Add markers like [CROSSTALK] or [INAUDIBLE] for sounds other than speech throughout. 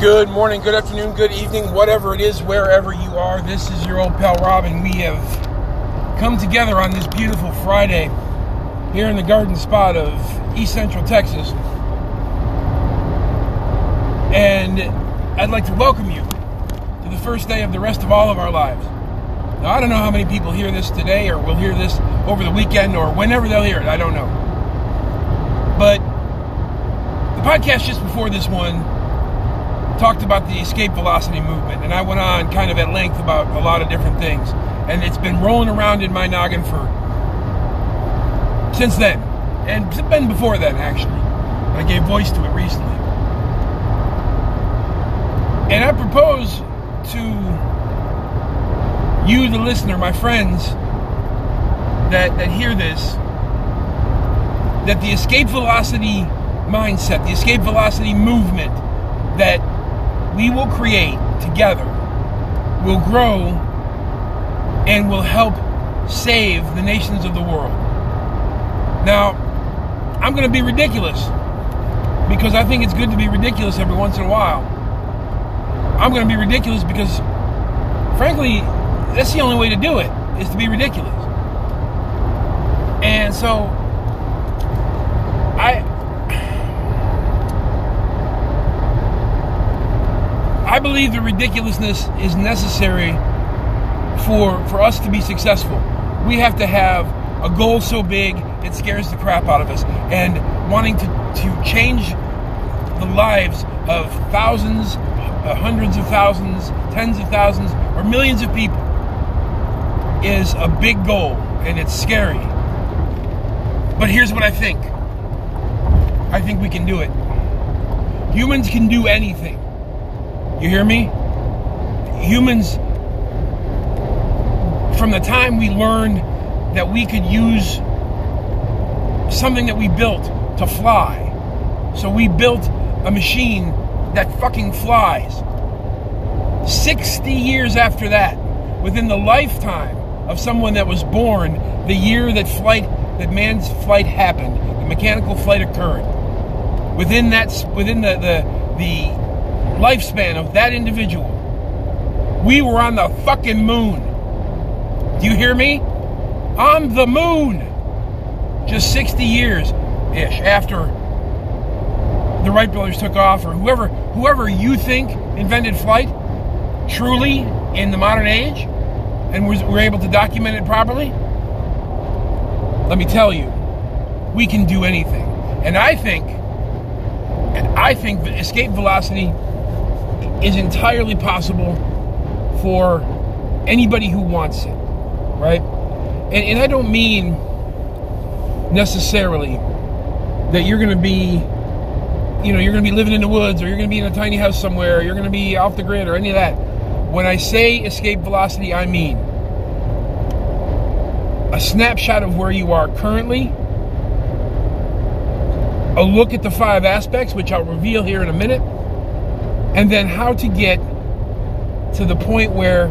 Good morning, good afternoon, good evening, whatever it is, wherever you are. This is your old pal Robin. We have come together on this beautiful Friday here in the garden spot of East Central Texas. And I'd like to welcome you to the first day of the rest of all of our lives. Now, I don't know how many people hear this today or will hear this over the weekend or whenever they'll hear it. I don't know. But the podcast just before this one talked about the escape velocity movement, and I went on kind of at length about a lot of different things. And it's been rolling around in my noggin for since then, and it's been before then actually. I gave voice to it recently, and I propose to you, the listener, my friends that that hear this, that the escape velocity mindset, the escape velocity movement that we will create together will grow and will help save the nations of the world. Now, I'm going to be ridiculous because I think it's good to be ridiculous every once in a while. I'm going to be ridiculous because, frankly, that's the only way to do it is to be ridiculous. And so, I I believe the ridiculousness is necessary for for us to be successful. We have to have a goal so big it scares the crap out of us, and wanting to to change the lives of thousands, uh, hundreds of thousands, tens of thousands, or millions of people is a big goal, and it's scary. But here's what I think. I think we can do it. Humans can do anything. You hear me? Humans, from the time we learned that we could use something that we built to fly, so we built a machine that fucking flies. 60 years after that, within the lifetime of someone that was born, the year that flight, that man's flight happened, the mechanical flight occurred. Within that, within the, the, the lifespan of that individual, we were on the fucking moon. Do you hear me? On the moon. Just 60 years ish after the Wright brothers took off, or whoever whoever you think invented flight, truly in the modern age, and we're able to document it properly. Let me tell you, we can do anything. And I think, and I think escape velocity is entirely possible for anybody who wants it, right? And, and I don't mean necessarily that you're going to be, you know, you're going to be living in the woods or you're going to be in a tiny house somewhere, or you're going to be off the grid or any of that. When I say escape velocity, I mean a snapshot of where you are currently, a look at the five aspects, which I'll reveal here in a minute and then how to get to the point where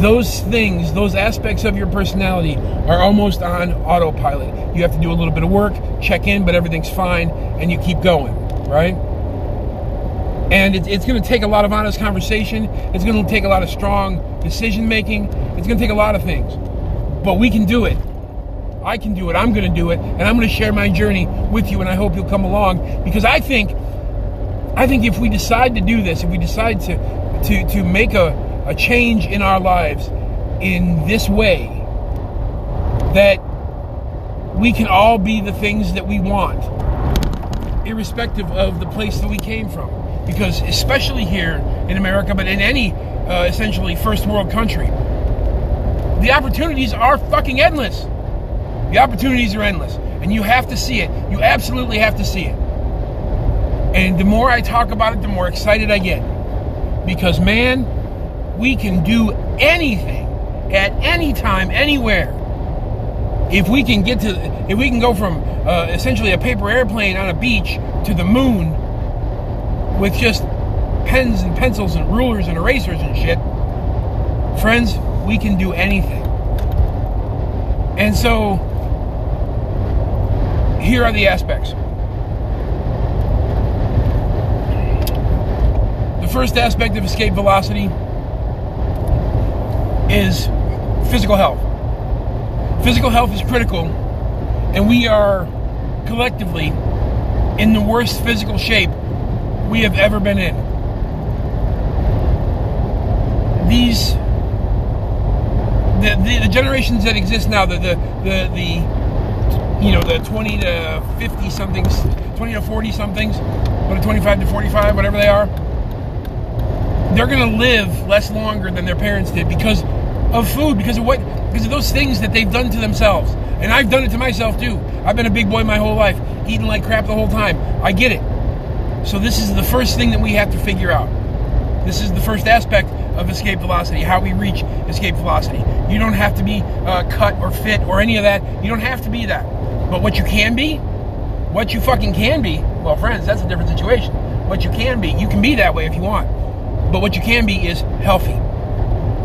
those things, those aspects of your personality are almost on autopilot. You have to do a little bit of work, check in, but everything's fine, and you keep going, right? And it, it's going to take a lot of honest conversation. It's going to take a lot of strong decision making. It's going to take a lot of things. But we can do it. I can do it. I'm going to do it. And I'm going to share my journey with you, and I hope you'll come along because I think I think if we decide to do this, if we decide to to to make a, a change in our lives in this way, that we can all be the things that we want, irrespective of the place that we came from. Because especially here in America, but in any uh, essentially first world country, the opportunities are fucking endless. The opportunities are endless, and you have to see it. You absolutely have to see it. And the more I talk about it, the more excited I get. Because, man, we can do anything at any time, anywhere. If we can get to, if we can go from uh, essentially a paper airplane on a beach to the moon with just pens and pencils and rulers and erasers and shit, friends, we can do anything. And so, here are the aspects. First aspect of escape velocity is physical health. Physical health is critical, and we are collectively in the worst physical shape we have ever been in. These the, the, the generations that exist now, the, the the the you know the 20 to 50 somethings, 20 to 40 somethings, what 25 to 45, whatever they are, they're gonna live less longer than their parents did because of food, because of what, because of those things that they've done to themselves. And I've done it to myself too. I've been a big boy my whole life, eating like crap the whole time. I get it. So this is the first thing that we have to figure out. This is the first aspect of escape velocity, how we reach escape velocity. You don't have to be uh, cut or fit or any of that. You don't have to be that. But what you can be, what you fucking can be, well, friends, that's a different situation. What you can be, you can be that way if you want. But what you can be is healthy.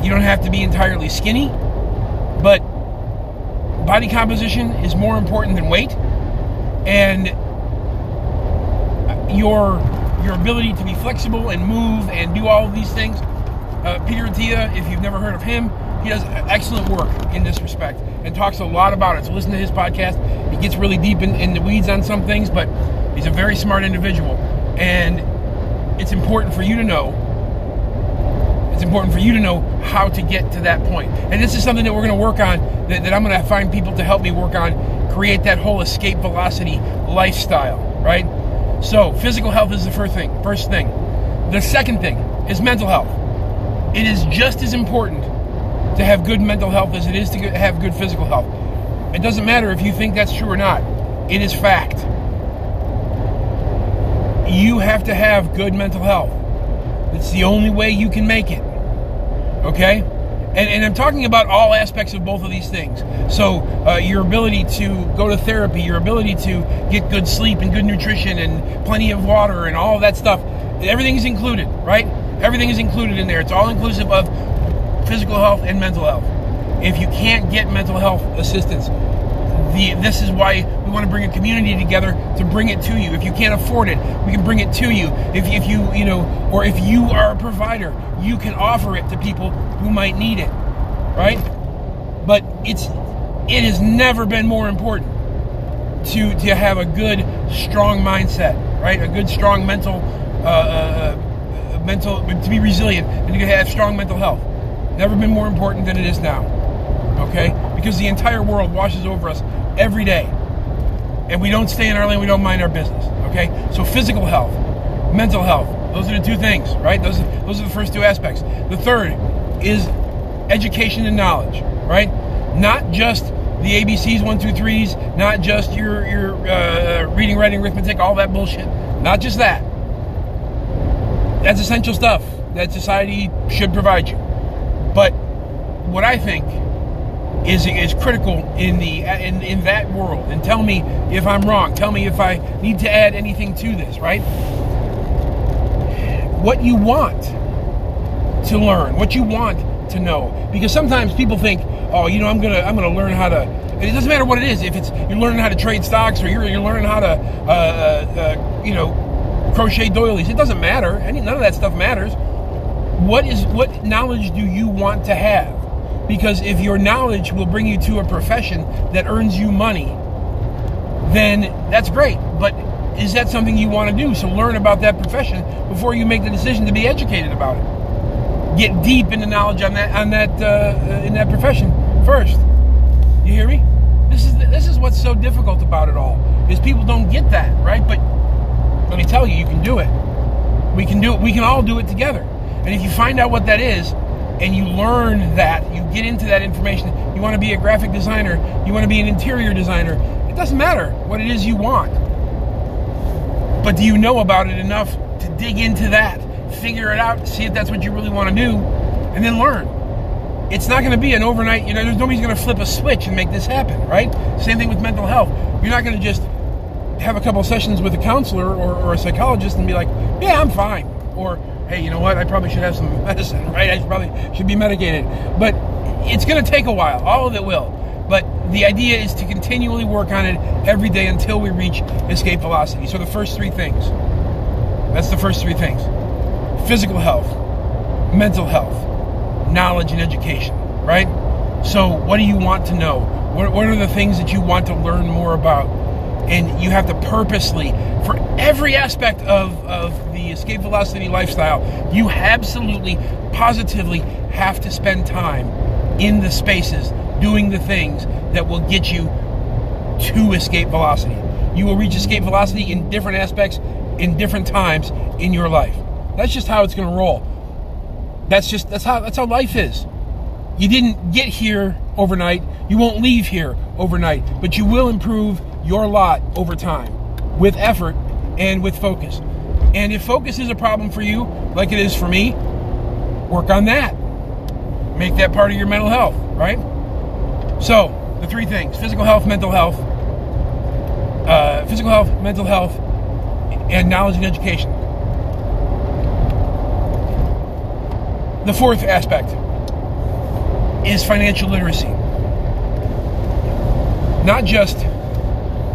You don't have to be entirely skinny, but body composition is more important than weight. And your your ability to be flexible and move and do all of these things. Uh, Peter Attia, if you've never heard of him, he does excellent work in this respect and talks a lot about it. So listen to his podcast. He gets really deep in, in the weeds on some things, but he's a very smart individual. And it's important for you to know it's important for you to know how to get to that point. And this is something that we're going to work on, that, that I'm going to find people to help me work on, create that whole escape velocity lifestyle, right? So, physical health is the first thing. First thing. The second thing is mental health. It is just as important to have good mental health as it is to have good physical health. It doesn't matter if you think that's true or not. It is fact. You have to have good mental health. It's the only way you can make it. Okay? And, and I'm talking about all aspects of both of these things. So, uh, your ability to go to therapy, your ability to get good sleep and good nutrition and plenty of water and all of that stuff, everything is included, right? Everything is included in there. It's all inclusive of physical health and mental health. If you can't get mental health assistance, the, this is why we want to bring a community together to bring it to you. If you can't afford it, we can bring it to you. If, if you, you know, or if you are a provider, you can offer it to people who might need it, right? But it's, it has never been more important to, to have a good, strong mindset, right? A good, strong mental, uh, uh, mental, to be resilient and to have strong mental health. Never been more important than it is now, okay? Because the entire world washes over us every day. And we don't stay in our lane, we don't mind our business. Okay? So physical health, mental health, those are the two things, right? Those are, those are the first two aspects. The third is education and knowledge, right? Not just the ABCs, one, two, threes, not just your your uh, reading, writing, arithmetic, all that bullshit. Not just that. That's essential stuff that society should provide you. But what I think is is critical in the in, in that world. And tell me if I'm wrong. Tell me if I need to add anything to this, right? What you want to learn, what you want to know. Because sometimes people think, oh, you know, I'm gonna I'm gonna learn how to it doesn't matter what it is. If it's you're learning how to trade stocks or you're, you're learning how to, uh, uh, uh, you know, crochet doilies, it doesn't matter. Any none of that stuff matters. What is what knowledge do you want to have? Because if your knowledge will bring you to a profession that earns you money, then that's great. But is that something you want to do? So learn about that profession before you make the decision to be educated about it. Get deep into knowledge on that on that uh, in that profession first. You hear me? This is this is what's so difficult about it all is people don't get that right. But let me tell you, you can do it. We can do it. We can all do it together. And if you find out what that is, and you learn that, you get into that information. You want to be a graphic designer, you want to be an interior designer. It doesn't matter what it is you want. But do you know about it enough to dig into that, figure it out, see if that's what you really want to do, and then learn? It's not going to be an overnight, you know, there's nobody's going to flip a switch and make this happen, right? Same thing with mental health. You're not going to just have a couple sessions with a counselor or, or a psychologist and be like, yeah, I'm fine. Or, hey, you know what? I probably should have some [LAUGHS] medicine, right? I probably should be medicated. But it's going to take a while. All of it will. But the idea is to continually work on it every day until we reach escape velocity. So the first three things. That's the first three things. physical health, mental health, knowledge and education, right? So, what do you want to know? What, what are the things that you want to learn more about? And you have to purposely, for every aspect of, of the escape velocity lifestyle, you absolutely, positively have to spend time in the spaces doing the things that will get you to escape velocity. You will reach escape velocity in different aspects, in different times in your life. That's just how it's going to roll. That's just that's how that's how life is. You didn't get here overnight. You won't leave here overnight, but you will improve your lot over time with effort and with focus. And if focus is a problem for you, like it is for me, work on that. Make that part of your mental health, right? So, the three things physical health, mental health, uh, physical health, mental health, and knowledge and education. The fourth aspect is financial literacy. Not just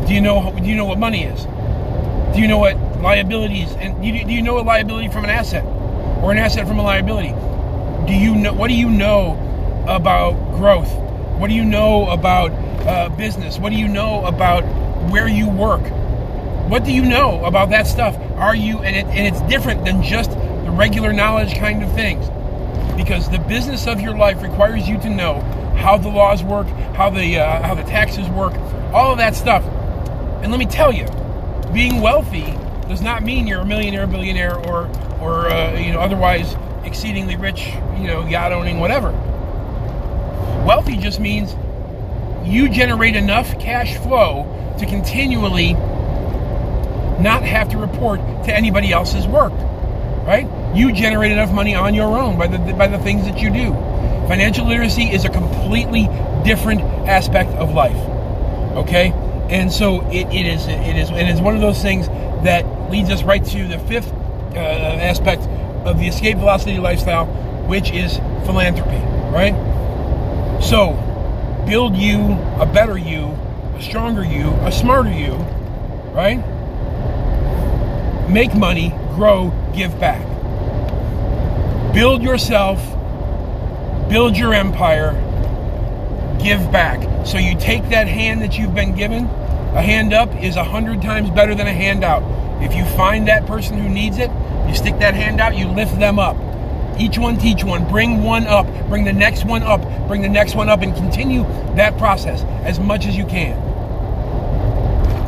do you know do you know what money is? Do you know what liabilities and do you, do you know a liability from an asset or an asset from a liability? Do you know what do you know about growth? What do you know about uh, business? What do you know about where you work? What do you know about that stuff? Are you and it, and it's different than just the regular knowledge kind of things because the business of your life requires you to know how the laws work, how the uh, how the taxes work, all of that stuff. And let me tell you, being wealthy does not mean you're a millionaire, billionaire, or or uh, you know otherwise exceedingly rich, you know, yacht owning, whatever. Wealthy just means you generate enough cash flow to continually not have to report to anybody else's work right? You generate enough money on your own by the by the things that you do. Financial literacy is a completely different aspect of life. Okay? And so it, it is it is it is one of those things that leads us right to the fifth uh, aspect of the escape velocity lifestyle, which is philanthropy, right? So, build you a better you, a stronger you, a smarter you, right? Make money, grow, give back. Build yourself, build your empire, give back. So you take that hand that you've been given, a hand up is a hundred times better than a handout. If you find that person who needs it, you stick that hand out, you lift them up. Each one teach one, bring one up, bring the next one up, bring the next one up, and continue that process as much as you can.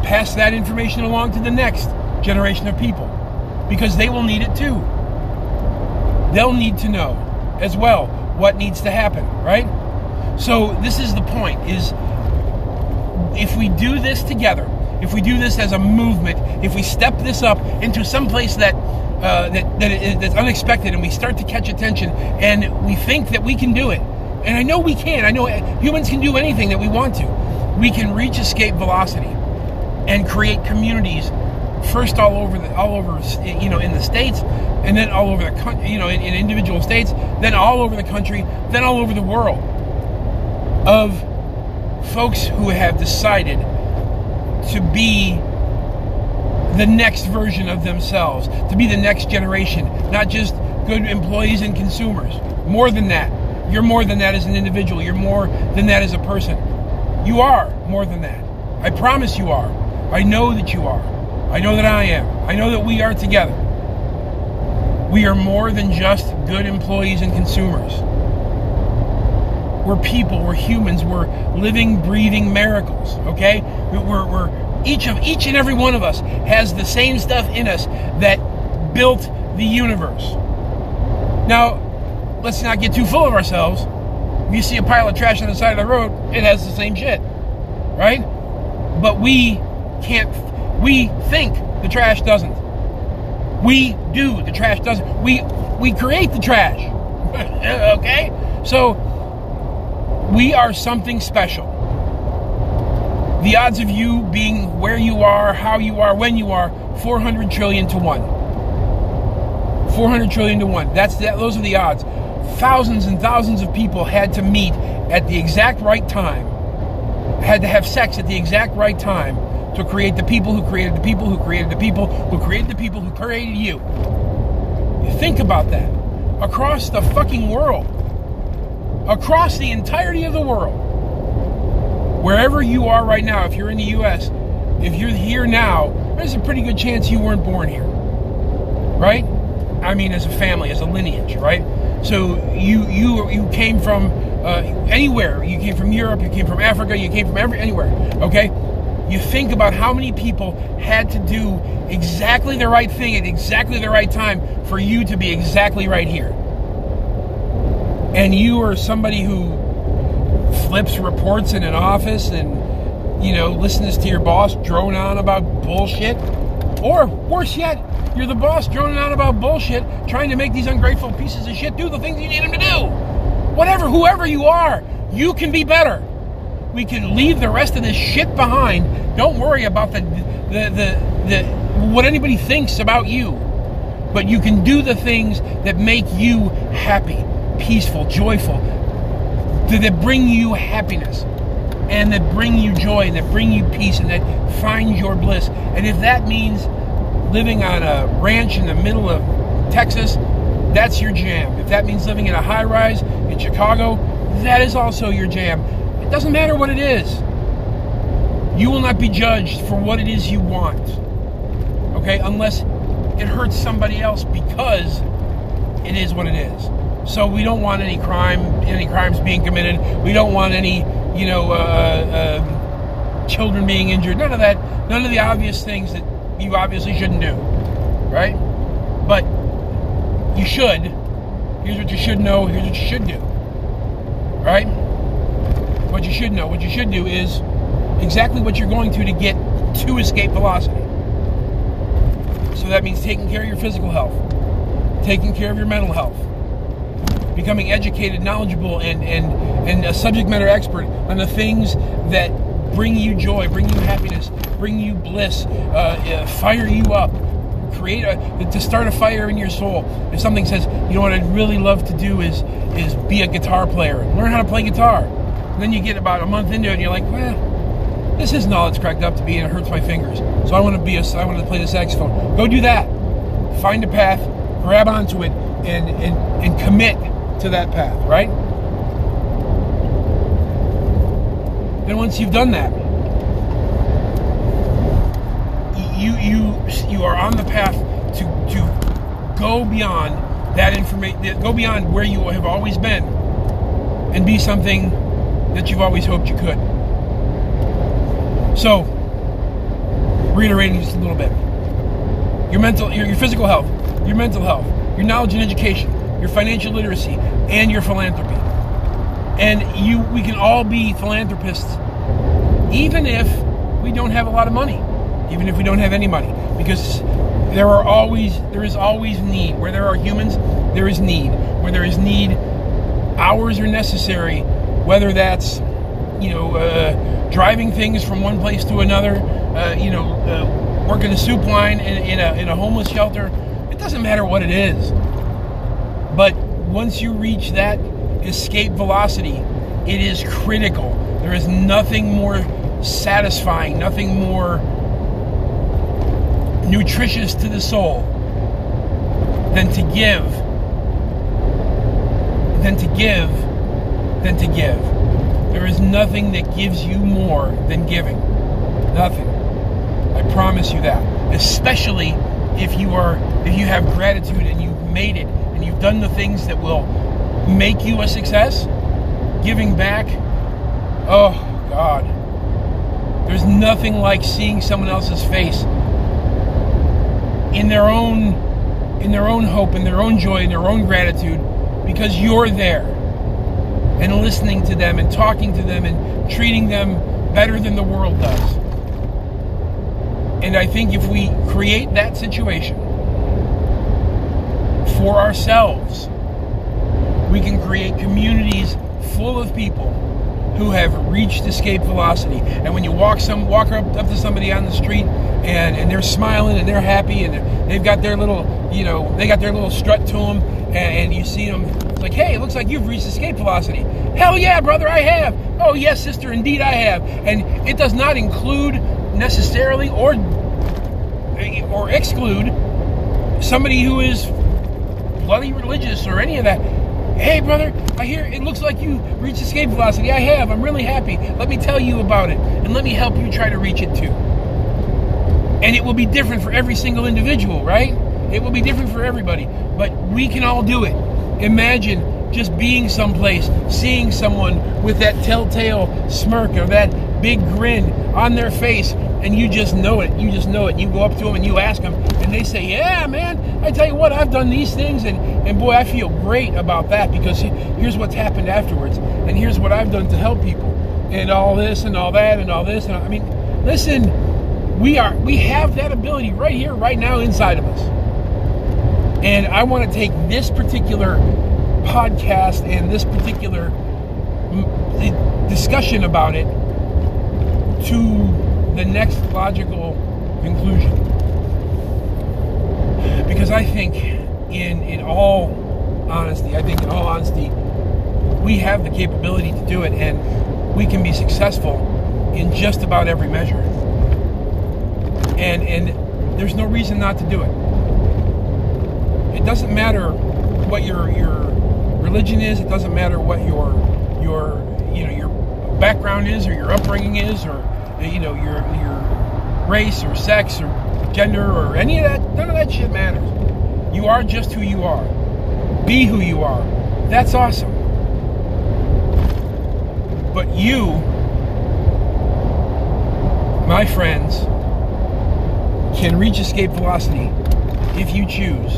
Pass that information along to the next generation of people because they will need it too. They'll need to know as well what needs to happen, right? So this is the point is if we do this together, if we do this as a movement, if we step this up into some place that uh, that, that is, that's unexpected and we start to catch attention and we think that we can do it. And I know we can. I know humans can do anything that we want to. We can reach escape velocity and create communities first all over the all over you know in the states and then all over the country you know in, in, individual states then all over the country then all over the world of folks who have decided to be the next version of themselves to be the next generation not just good employees and consumers. More than that. You're more than that as an individual. You're more than that as a person. You are more than that. I promise you are. I know that you are. I know that I am. I know that we are together. We are more than just good employees and consumers. We're people, we're humans, we're living, breathing miracles, okay? We're, we're each of each and every one of us has the same stuff in us that built the universe. Now, let's not get too full of ourselves. If you see a pile of trash on the side of the road, it has the same shit, right? But we can't we think the trash doesn't. We do. The trash doesn't. We we create the trash. [LAUGHS] okay? So we are something special. The odds of you being where you are, how you are, when you are, 400 trillion to 1. 400 trillion to 1. That's that those are the odds. Thousands and thousands of people had to meet at the exact right time. Had to have sex at the exact right time to create the people who created the people who created the people who created the people who created you. Think about that. Across the fucking world. Across the entirety of the world. Wherever you are right now, if you're in the US, if you're here now, there's a pretty good chance you weren't born here. Right? I mean as a family, as a lineage, right? So you you you came from uh, anywhere. You came from Europe. You came from Africa. You came from every anywhere. Okay. You think about how many people had to do exactly the right thing at exactly the right time for you to be exactly right here. And you are somebody who flips reports in an office and you know listens to your boss drone on about bullshit, or worse yet, you're the boss droning on about bullshit, trying to make these ungrateful pieces of shit do the things you need them to do. Whatever, whoever you are, you can be better. We can leave the rest of this shit behind. Don't worry about the the the, the what anybody thinks about you. But you can do the things that make you happy, peaceful, joyful, that bring you happiness and that bring you joy and that bring you peace and that find your bliss. And if that means living on a ranch in the middle of Texas, that's your jam. If that means living in a high rise in Chicago, that is also your jam. It doesn't matter what it is. You will not be judged for what it is you want. Okay? Unless it hurts somebody else because it is what it is. So we don't want any crime, any crimes being committed. We don't want any, you know, uh, uh, children being injured. None of that. None of the obvious things that you obviously shouldn't do, right? But you should. Here's what you should know. Here's what you should do, right? What you should know. What you should do is exactly what you're going to to get to escape velocity. So that means taking care of your physical health, taking care of your mental health, becoming educated, knowledgeable, and and and a subject matter expert on the things that bring you joy, bring you happiness, bring you bliss, uh, uh, fire you up, create a to start a fire in your soul. If something says, you know what I'd really love to do is is be a guitar player, learn how to play guitar. And then you get about a month into it, and you're like, well, this isn't all it's cracked up to be, and it hurts my fingers. So I want to be a, I want to play the saxophone. Go do that. Find a path, grab onto it, and and and commit to that path, right? Then once you've done that, you you you are on the path to to go beyond that information, go beyond where you have always been, and be something that you've always hoped you could. So, reiterating just a little bit, your mental, your, your physical health, your mental health, your knowledge and education, your financial literacy, and your philanthropy. And you, we can all be philanthropists, even if we don't have a lot of money, even if we don't have any money, because there are always there is always need. Where there are humans, there is need. Where there is need, hours are necessary. Whether that's you know uh, driving things from one place to another, uh, you know, uh, working a soup line in, in a in a homeless shelter. It doesn't matter what it is. But once you reach that escape velocity, it is critical. There is nothing more satisfying, nothing more nutritious to the soul than to give, than to give, than to give. There is nothing that gives you more than giving. Nothing. I promise you that. Especially if you are if you have gratitude and you've made it and you've done the things that will make you a success, giving back, oh God. There's nothing like seeing someone else's face in their own in their own hope, in their own joy, in their own gratitude, because you're there. And listening to them and talking to them and treating them better than the world does. And I think if we create that situation, for ourselves. We can create communities full of people who have reached escape velocity. And when you walk some walk up, up to somebody on the street and, and they're smiling and they're happy and they've got their little, you know, they got their little strut to them and, and you see them like, hey, it looks like you've reached escape velocity. Hell yeah, brother, I have. Oh yes, sister, indeed I have. And it does not include necessarily or or exclude somebody who is bloody religious or any of that. Hey, brother, I hear it looks like you reached escape velocity. I have. I'm really happy. Let me tell you about it, and let me help you try to reach it too. And it will be different for every single individual, right? It will be different for everybody, but we can all do it. Imagine just being someplace, seeing someone with that telltale smirk or that big grin on their face, and you just know it. You just know it. You go up to them and you ask them, and they say, "Yeah, man, I tell you what, I've done these things, and and boy, I feel great about that because here's what's happened afterwards, and here's what I've done to help people, and all this and all that and all this. And I mean, listen, we are we have that ability right here, right now, inside of us. And I want to take this particular podcast and this particular mm, discussion about it to the next logical conclusion. Because I think, in, in all honesty, I think in all honesty, we have the capability to do it and we can be successful in just about every measure. And, and there's no reason not to do it. It doesn't matter what your your religion is. It doesn't matter what your your you know your background is or your upbringing is or Uh, you know your your race or sex or gender or any of that. None of that shit matters. You are just who you are. Be who you are. That's awesome. But you, my friends, can reach escape velocity if you choose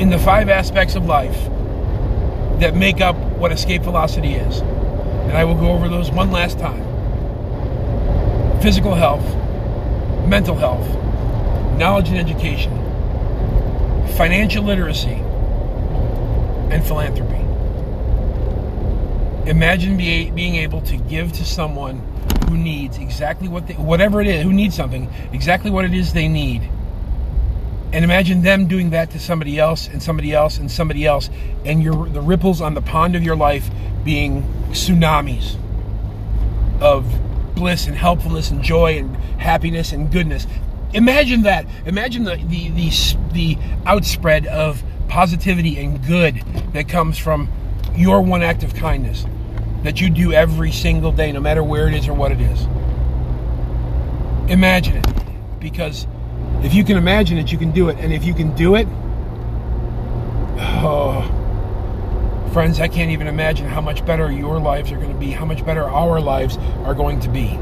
in the five aspects of life that make up what escape velocity is. And I will go over those one last time physical health, mental health, knowledge and education, financial literacy, and philanthropy. Imagine be, being able to give to someone who needs exactly what they, whatever it is, who needs something, exactly what it is they need and imagine them doing that to somebody else and somebody else and somebody else, and your the ripples on the pond of your life being tsunamis of bliss and helpfulness and joy and happiness and goodness. Imagine that. Imagine the the the, the outspread of positivity and good that comes from your one act of kindness that you do every single day, no matter where it is or what it is. Imagine it, because if you can imagine it, you can do it. And if you can do it, oh, friends, I can't even imagine how much better your lives are going to be, how much better our lives are going to be.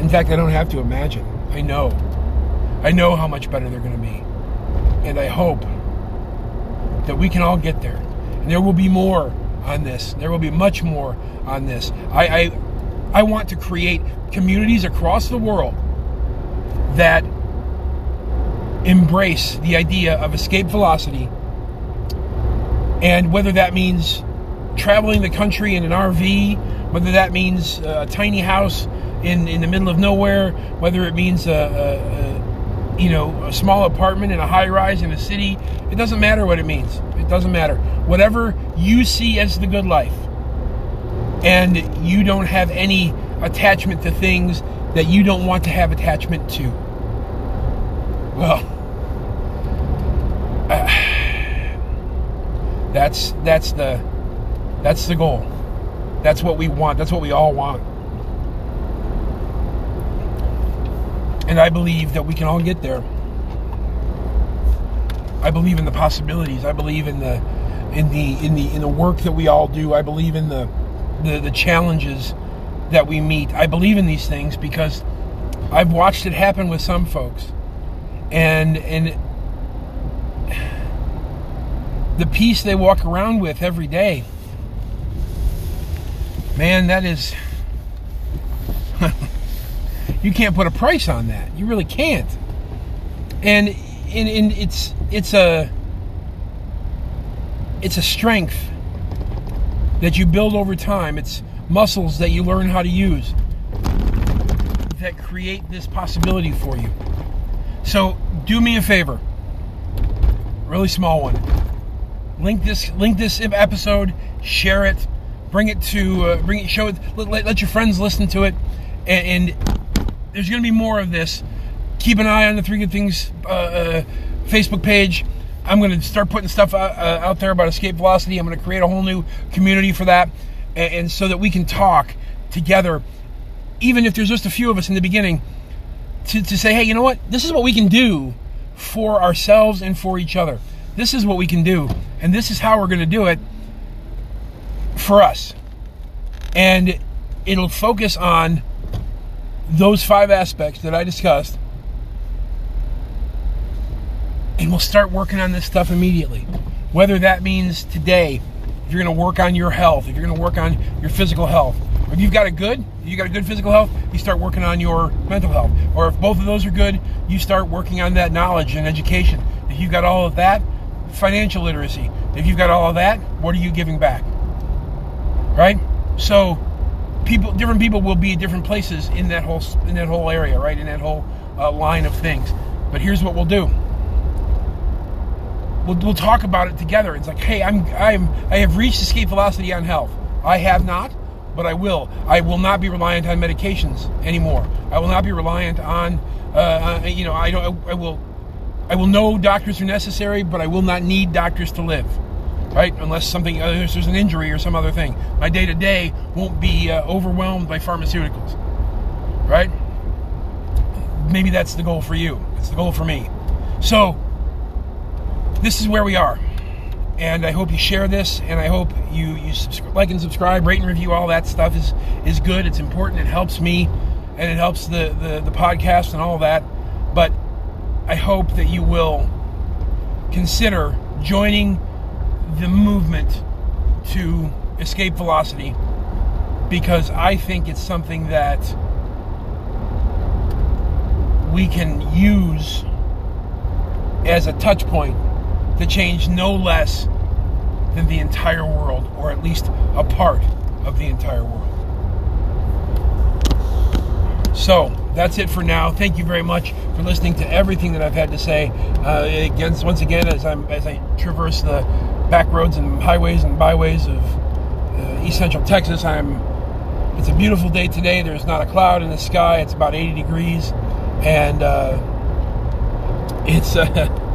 In fact, I don't have to imagine. I know. I know how much better they're going to be. And I hope that we can all get there. And there will be more on this. There will be much more on this. I, I, I want to create communities across the world that embrace the idea of escape velocity. And whether that means traveling the country in an RV, whether that means a tiny house in, in the middle of nowhere, whether it means a, a, a you know a small apartment in a high rise in a city, it doesn't matter what it means. It doesn't matter. Whatever you see as the good life, and you don't have any attachment to things that you don't want to have attachment to. Well, that's that's the that's the goal. That's what we want. That's what we all want. And I believe that we can all get there. I believe in the possibilities. I believe in the in the in the in the work that we all do. I believe in the the, the challenges that we meet. I believe in these things because I've watched it happen with some folks. And and the peace they walk around with every day. Man, that is. [LAUGHS] you can't put a price on that. You really can't. And, and, and it's it's a it's a strength that you build over time. It's muscles that you learn how to use that create this possibility for you. So do me a favor, really small one link this link this episode, share it, bring it to uh, bring it show it let, let, your friends listen to it, and, and there's going to be more of this. Keep an eye on the Three Good Things uh, uh, Facebook page. I'm going to start putting stuff out, uh, out, there about escape velocity. I'm going to create a whole new community for that, and, and so that we can talk together, even if there's just a few of us in the beginning, to, to say, hey, you know what? This is what we can do for ourselves and for each other. This is what we can do, and this is how we're going to do it for us. And it'll focus on those five aspects that I discussed and we'll start working on this stuff immediately. Whether that means today, if you're going to work on your health, if you're going to work on your physical health, if you've got a good, you got a good physical health, you start working on your mental health. Or if both of those are good, you start working on that knowledge and education. If you've got all of that, financial literacy. If you've got all of that, what are you giving back? Right? So people different people will be at different places in that whole in that whole area, right? In that whole uh, line of things. But here's what we'll do we'll, we'll talk about it together. It's like, hey, I'm I'm I have reached escape velocity on health. I have not, but I will. I will not be reliant on medications anymore. I will not be reliant on, uh, uh, you know, I don't. I, I will. I will know doctors are necessary, but I will not need doctors to live right? Unless something, uh, unless there's an injury or some other thing. My day to day won't be uh, overwhelmed by pharmaceuticals, right? Maybe that's the goal for you. It's the goal for me. So this is where we are. And I hope you share this, and I hope you you subscribe, like and subscribe, rate and review. All that stuff is is good. It's important. It helps me, and it helps the the, the podcast and all that. I hope that you will consider joining the movement to escape velocity because I think it's something that we can use as a touch point to change no less than the entire world, or at least a part of the entire world. So that's it for now. Thank you very much for listening to everything that I've had to say. Uh, again, once again, as as I traverse the back roads and highways and byways of uh, East Central Texas, I'm. It's a beautiful day today. There's not a cloud in the sky. It's about 80 degrees, and uh, it's. [LAUGHS]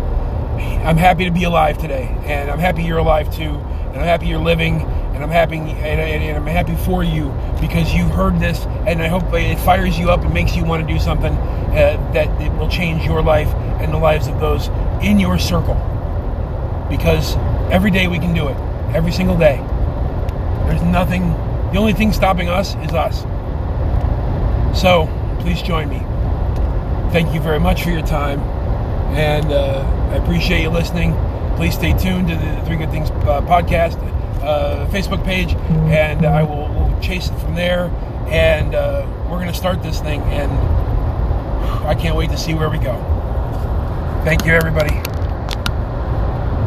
I'm happy to be alive today, and I'm happy you're alive too, and I'm happy you're living, and I'm happy, and, and, and, I'm happy for you because you heard this, and I hope it fires you up and makes you want to do something uh, that it will change your life and the lives of those in your circle. Because every day we can do it, every single day. There's nothing. The only thing stopping us is us. So please join me. Thank you very much for your time and uh, I appreciate you listening. Please stay tuned to the Three Good Things uh, podcast uh, Facebook page, and I will we'll chase it from there. And uh, we're going to start this thing, and I can't wait to see where we go. Thank you, everybody.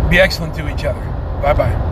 Be excellent to each other. Bye bye.